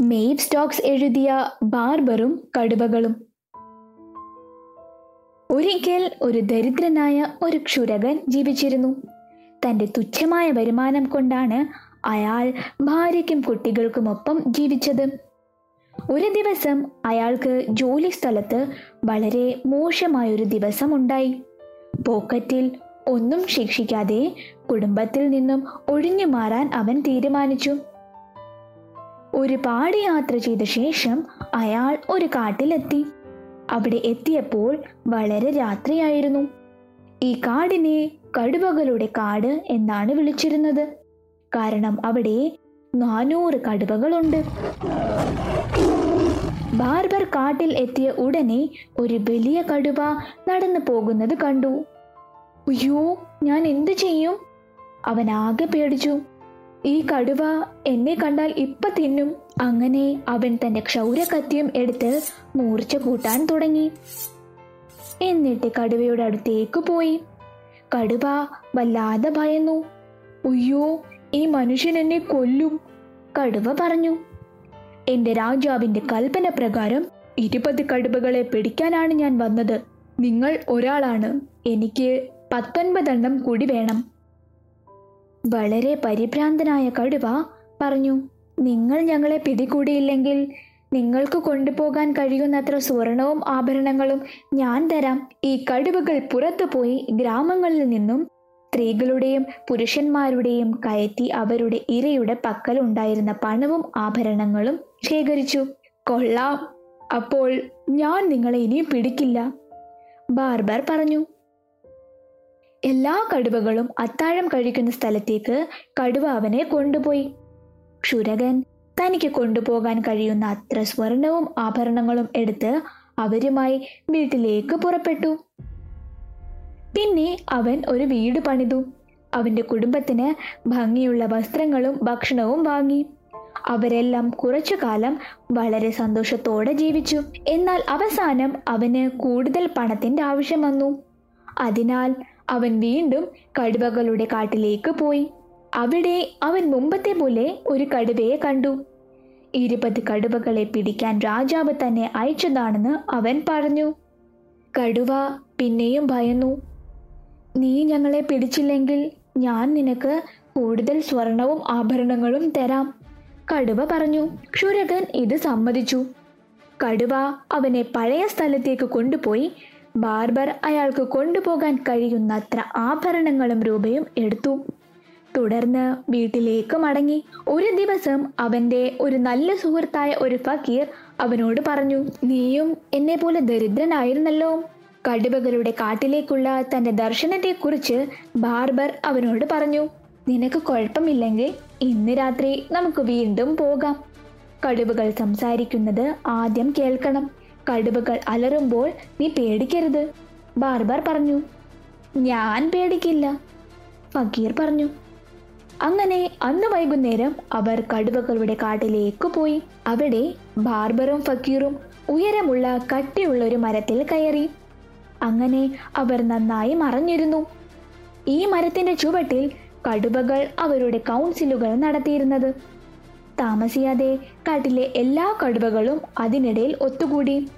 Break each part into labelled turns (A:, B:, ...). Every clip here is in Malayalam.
A: മെയ്വ് സ്റ്റോക്സ് എഴുതിയ ബാർബറും കടുവകളും. ഒരിക്കൽ ഒരു ദരിദ്രനായ ഒരു ക്ഷുരകൻ ജീവിച്ചിരുന്നു. തന്റെ തുച്ഛമായ വരുമാനം കൊണ്ടാണ് അയാൾ ഭാര്യയ്ക്കും കുട്ടികൾക്കുമൊപ്പം ജീവിച്ചത്. ഒരു ദിവസം അയാൾക്ക് ജോലി സ്ഥലത്ത് വളരെ മോശമായൊരു ദിവസം ഉണ്ടായി പോക്കറ്റിൽ ഒന്നും ശിക്ഷിക്കാതെ കുടുംബത്തിൽ നിന്നും ഒഴിഞ്ഞു മാറാൻ അവൻ തീരുമാനിച്ചു. ഒരുപാട് യാത്ര ചെയ്ത ശേഷം അയാൾ ഒരു കാട്ടിലെത്തി. അവിടെ എത്തിയപ്പോൾ വളരെ രാത്രിയായിരുന്നു. ഈ കാടിനെ കടുവകളുടെ കാട് എന്നാണ് വിളിച്ചിരുന്നത്. കാരണം അവിടെ നാനൂറ് കടുവകളുണ്ട്. ബാർബർ കാട്ടിൽ എത്തിയ ഉടനെ ഒരു വലിയ കടുവ നടന്നു പോകുന്നത് കണ്ടു. അയ്യോ ഞാൻ എന്തു ചെയ്യും? അവൻ ആകെ പേടിച്ചു. ഈ കടുവ എന്നെ കണ്ടാൽ ഇപ്പ തിന്നും. അങ്ങനെ അവൻ തന്റെ ക്ഷൗരകത്യം എടുത്ത് മൂർച്ച കൂട്ടാൻ തുടങ്ങി. എന്നിട്ട് കടുവയുടെ അടുത്തേക്ക് പോയി. കടുവ വല്ലാതെ ഭയന്നു. ഉയ്യോ ഈ മനുഷ്യൻ എന്നെ കൊല്ലും കടുവ പറഞ്ഞു. എന്റെ രാജാവിന്റെ കൽപ്പന പ്രകാരം ഇരുപത് കടുവകളെ പിടിക്കാനാണ് ഞാൻ വന്നത്. നിങ്ങൾ ഒരാളാണ്. എനിക്ക് പത്തൊൻപതെണ്ണം കൂടി വേണം. വളരെ പരിഭ്രാന്തനായ കടുവ പറഞ്ഞു നിങ്ങൾ ഞങ്ങളെ പിടികൂടിയില്ലെങ്കിൽ നിങ്ങൾക്ക് കൊണ്ടുപോകാൻ കഴിയുന്നത്ര സ്വർണവും ആഭരണങ്ങളും ഞാൻ തരാം. ഈ കടുവകൾ പുറത്തു പോയി ഗ്രാമങ്ങളിൽ നിന്നും സ്ത്രീകളുടെയും പുരുഷന്മാരുടെയും കയറ്റി അവരുടെ ഇരയുടെ പക്കൽ ഉണ്ടായിരുന്ന പണവും ആഭരണങ്ങളും ശേഖരിച്ചു. കൊള്ളാം അപ്പോൾ ഞാൻ നിങ്ങളെ ഇനിയും പിടിക്കില്ല ബാർബർ പറഞ്ഞു. എല്ലാ കടുവകളും അത്താഴം കഴിക്കുന്ന സ്ഥലത്തേക്ക് കടുവ അവനെ കൊണ്ടുപോയി. ക്ഷുരകൻ തനിക്ക് കൊണ്ടുപോകാൻ കഴിയുന്ന അത്ര സ്വർണവും ആഭരണങ്ങളും എടുത്ത് അവരുമായി വീട്ടിലേക്ക് പുറപ്പെട്ടു. പിന്നെ അവൻ ഒരു വീട് പണിതു. അവന്റെ കുടുംബത്തിന് ഭംഗിയുള്ള വസ്ത്രങ്ങളും ഭക്ഷണവും വാങ്ങി. അവരെല്ലാം കുറച്ചു കാലം വളരെ സന്തോഷത്തോടെ ജീവിച്ചു. എന്നാൽ അവസാനം അവന് കൂടുതൽ പണത്തിന്റെ ആവശ്യം വന്നു. അതിനാൽ അവൻ വീണ്ടും കടുവകളുടെ കാട്ടിലേക്ക് പോയി. അവിടെ അവൻ മുമ്പത്തെ പോലെ ഒരു കടുവയെ കണ്ടു. ഇരുപത് കടുവകളെ പിടിക്കാൻ രാജാവ് തന്നെ അയച്ചതാണെന്ന് അവൻ പറഞ്ഞു. കടുവ പിന്നെയും ഭയന്നു. നീ ഞങ്ങളെ പിടിച്ചില്ലെങ്കിൽ ഞാൻ നിനക്ക് കൂടുതൽ സ്വർണവും ആഭരണങ്ങളും തരാം കടുവ പറഞ്ഞു. ക്ഷുരകൻ ഇത് സമ്മതിച്ചു. കടുവ അവനെ പഴയ സ്ഥലത്തേക്ക് കൊണ്ടുപോയി ബാർബർ അയാൾക്ക് കൊണ്ടുപോകാൻ കഴിയുന്നത്ര ആഭരണങ്ങളും രൂപയും എടുത്തു. തുടർന്ന് വീട്ടിലേക്ക് മടങ്ങി. ഒരു ദിവസം അവന്റെ ഒരു നല്ല സുഹൃത്തായ ഒരു ഫക്കീർ അവനോട് പറഞ്ഞു നീയും എന്നെ പോലെ ദരിദ്രനായിരുന്നല്ലോ. കടുവകളുടെ കാട്ടിലേക്കുള്ള തന്റെ ദർശനത്തെക്കുറിച്ച് ബാർബർ അവനോട് പറഞ്ഞു നിനക്ക് കുഴപ്പമില്ലെങ്കിൽ ഇന്ന് രാത്രി നമുക്ക് വീണ്ടും പോകാം. കടുവകൾ സംസാരിക്കുന്നത് ആദ്യം കേൾക്കണം. കടുവകൾ അലറുമ്പോൾ നീ പേടിക്കരുത് ബാർബർ പറഞ്ഞു. ഞാൻ പേടിക്കില്ല ഫക്കീർ പറഞ്ഞു. അങ്ങനെ അന്ന് വൈകുന്നേരം അവർ കടുവകളുടെ കാട്ടിലേക്ക് പോയി. അവിടെ ബാർബറും ഫക്കീറും ഉയരമുള്ള കട്ടിയുള്ള ഒരു മരത്തിൽ കയറി. അങ്ങനെ അവർ നന്നായി മറഞ്ഞിരുന്നു. ഈ മരത്തിന്റെ ചുവട്ടിൽ കടുവകൾ അവരുടെ കൗൺസിലുകൾ നടത്തിയിരുന്നത്. താമസിയാതെ കാട്ടിലെ എല്ലാ കടുവകളും അതിനിടയിൽ ഒത്തുകൂടി.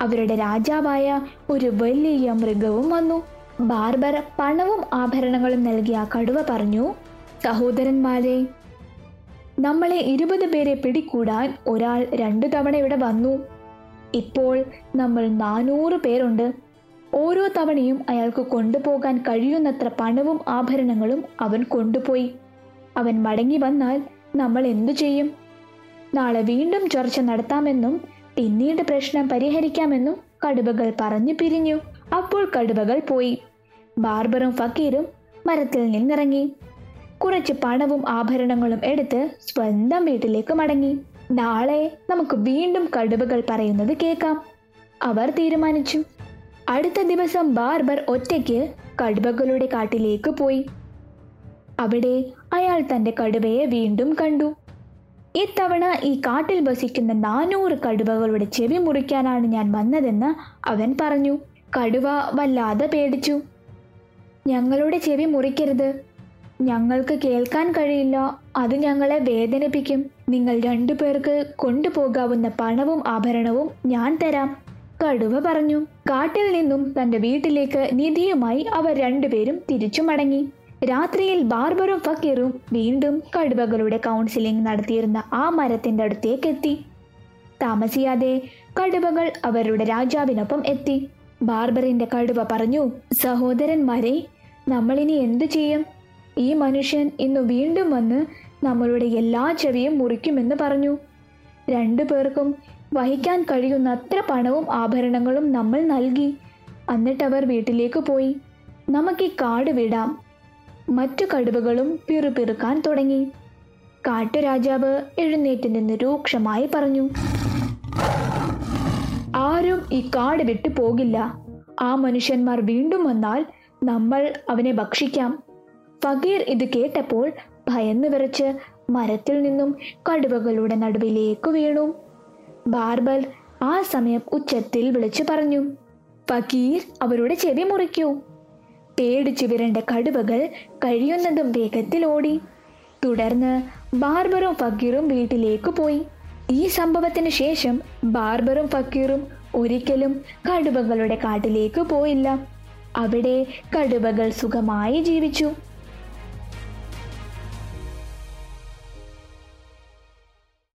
A: അവരുടെ രാജാവായ ഒരു വലിയ മൃഗവും വന്നു. ബാർബർ പണവും ആഭരണങ്ങളും നൽകിയ കടുവ പറഞ്ഞു സഹോദരന്മാരെ നമ്മളെ ഇരുപത് പേരെ പിടികൂടാൻ ഒരാൾ രണ്ടു തവണ ഇവിടെ വന്നു. ഇപ്പോൾ നമ്മൾ നാനൂറ് പേരുണ്ട്. ഓരോ തവണയും അയാൾക്ക് കൊണ്ടുപോകാൻ കഴിയുന്നത്ര പണവും ആഭരണങ്ങളും അവൻ കൊണ്ടുപോയി. അവൻ മടങ്ങി വന്നാൽ നമ്മൾ എന്തു ചെയ്യും? നാളെ വീണ്ടും ചർച്ച നടത്താമെന്നും പിന്നീട് പ്രശ്നം പരിഹരിക്കാമെന്നും കടുവകൾ പറഞ്ഞു പിരിഞ്ഞു. അപ്പോൾ കടുവകൾ പോയി. ബാർബറും ഫക്കീറും മരത്തിൽ നിന്നിറങ്ങി. കുറച്ച് പണവും ആഭരണങ്ങളും എടുത്ത് സ്വന്തം വീട്ടിലേക്ക് മടങ്ങി. നാളെ നമുക്ക് വീണ്ടും കടുവകൾ പറയുന്നത് കേൾക്കാം. അവർ തീരുമാനിച്ചു. അടുത്ത ദിവസം ബാർബർ ഒറ്റയ്ക്ക് കടുവകളുടെ കാട്ടിലേക്ക് പോയി. അവിടെ അയാൾ തന്റെ കടുവയെ വീണ്ടും കണ്ടു. ഇത്തവണ ഈ കാട്ടിൽ വസിക്കുന്ന നാനൂറ് കടുവകളുടെ ചെവി മുറിക്കാനാണ് ഞാൻ വന്നതെന്ന് അവൻ പറഞ്ഞു. കടുവ വല്ലാതെ പേടിച്ചു. ഞങ്ങളുടെ ചെവി മുറിക്കരുത്. ഞങ്ങൾക്ക് കേൾക്കാൻ കഴിയില്ല. അത് ഞങ്ങളെ വേദനിപ്പിക്കും. നിങ്ങൾ രണ്ടു പേർക്ക് കൊണ്ടുപോകാവുന്ന പണവും ആഭരണവും ഞാൻ തരാം. കടുവ പറഞ്ഞു. കാട്ടിൽ നിന്നും തന്റെ വീട്ടിലേക്ക് നിധിയുമായി അവർ രണ്ടുപേരും തിരിച്ചു മടങ്ങി. രാത്രിയിൽ ബാർബറും ഫക്കീറും വീണ്ടും കടുവകളുടെ കൗൺസിലിംഗ് നടത്തിയിരുന്ന ആ മരത്തിന്റെ അടുത്തേക്ക് എത്തി. താമസിയാതെ കടുവകൾ അവരുടെ രാജാവിനൊപ്പം എത്തി. ബാർബറിന്റെ കടുവ പറഞ്ഞു സഹോദരന്മാരെ നമ്മളിനി എന്തു ചെയ്യും? ഈ മനുഷ്യൻ ഇന്ന് വീണ്ടും വന്ന് നമ്മളുടെ എല്ലാ ചെവിയും മുറിക്കുമെന്ന് പറഞ്ഞു. രണ്ടു പേർക്കും വഹിക്കാൻ കഴിയുന്ന അത്ര പണവും ആഭരണങ്ങളും നമ്മൾ നൽകി. എന്നിട്ടവർ വീട്ടിലേക്ക് പോയി. നമുക്ക് ഈ കാട് വിടാം. മറ്റു കടുവകളും പിറുപിറുക്കാൻ തുടങ്ങി. കാട്ടുരാജാവ് എഴുന്നേറ്റ് നിന്ന് രൂക്ഷമായി പറഞ്ഞു ആരും ഈ കാട് വിട്ടു പോകില്ല. ആ മനുഷ്യന്മാർ വീണ്ടും വന്നാൽ നമ്മൾ അവനെ ഭക്ഷിക്കാം. ഫകീർ ഇത് കേട്ടപ്പോൾ ഭയന്ന് വിറച്ച് മരത്തിൽ നിന്നും കടുവകളുടെ നടുവിലേക്ക് വീണു. ബാർബൽ ആ സമയം ഉച്ചത്തിൽ വിളിച്ചു പറഞ്ഞു ഫകീർ അവരുടെ ചെവി മുറിക്കൂ. പേടിച്ചു വിരണ്ട കടുവകൾ കഴിയുന്നതും വേഗത്തിൽ ഓടി. തുടർന്ന് ബാർബറും ഫക്കീറും വീട്ടിലേക്ക് പോയി. ഈ സംഭവത്തിന് ശേഷം ബാർബറും ഫക്കീറും ഒരിക്കലും കടുവകളുടെ കാട്ടിലേക്ക് പോയില്ല. അവിടെ കടുവകൾ സുഖമായി ജീവിച്ചു.